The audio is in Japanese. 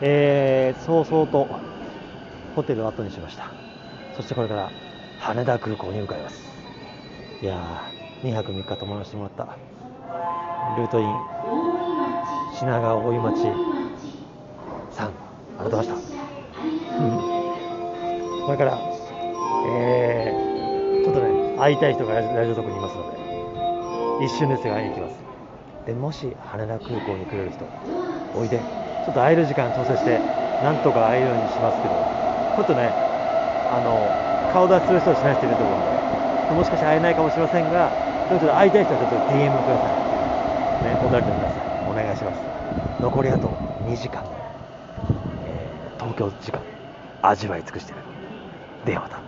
えー、早々とホテルを後にしました。そしてこれから羽田空港に向かいます。いやー2泊3日泊まらせてもらった。ルートイン品川大井町。さんありがとうございました、うん、これからえー、ちょっとね会いたい人がラジオ特にいますので一瞬ですが会いに行きます。でもし羽田空港に来れる人おいで。ちょっと会える時間調整してなんとか会えるようにしますけど。ちょっとねあの顔出しする人はしない人いると思うんで。もしかして会えないかもしれませんがちょっと会いたい人はちょっと DM ください。ねお便りください。お願いします。残りあと2時間、えー東京時間。味わい尽くしてる。ではまた。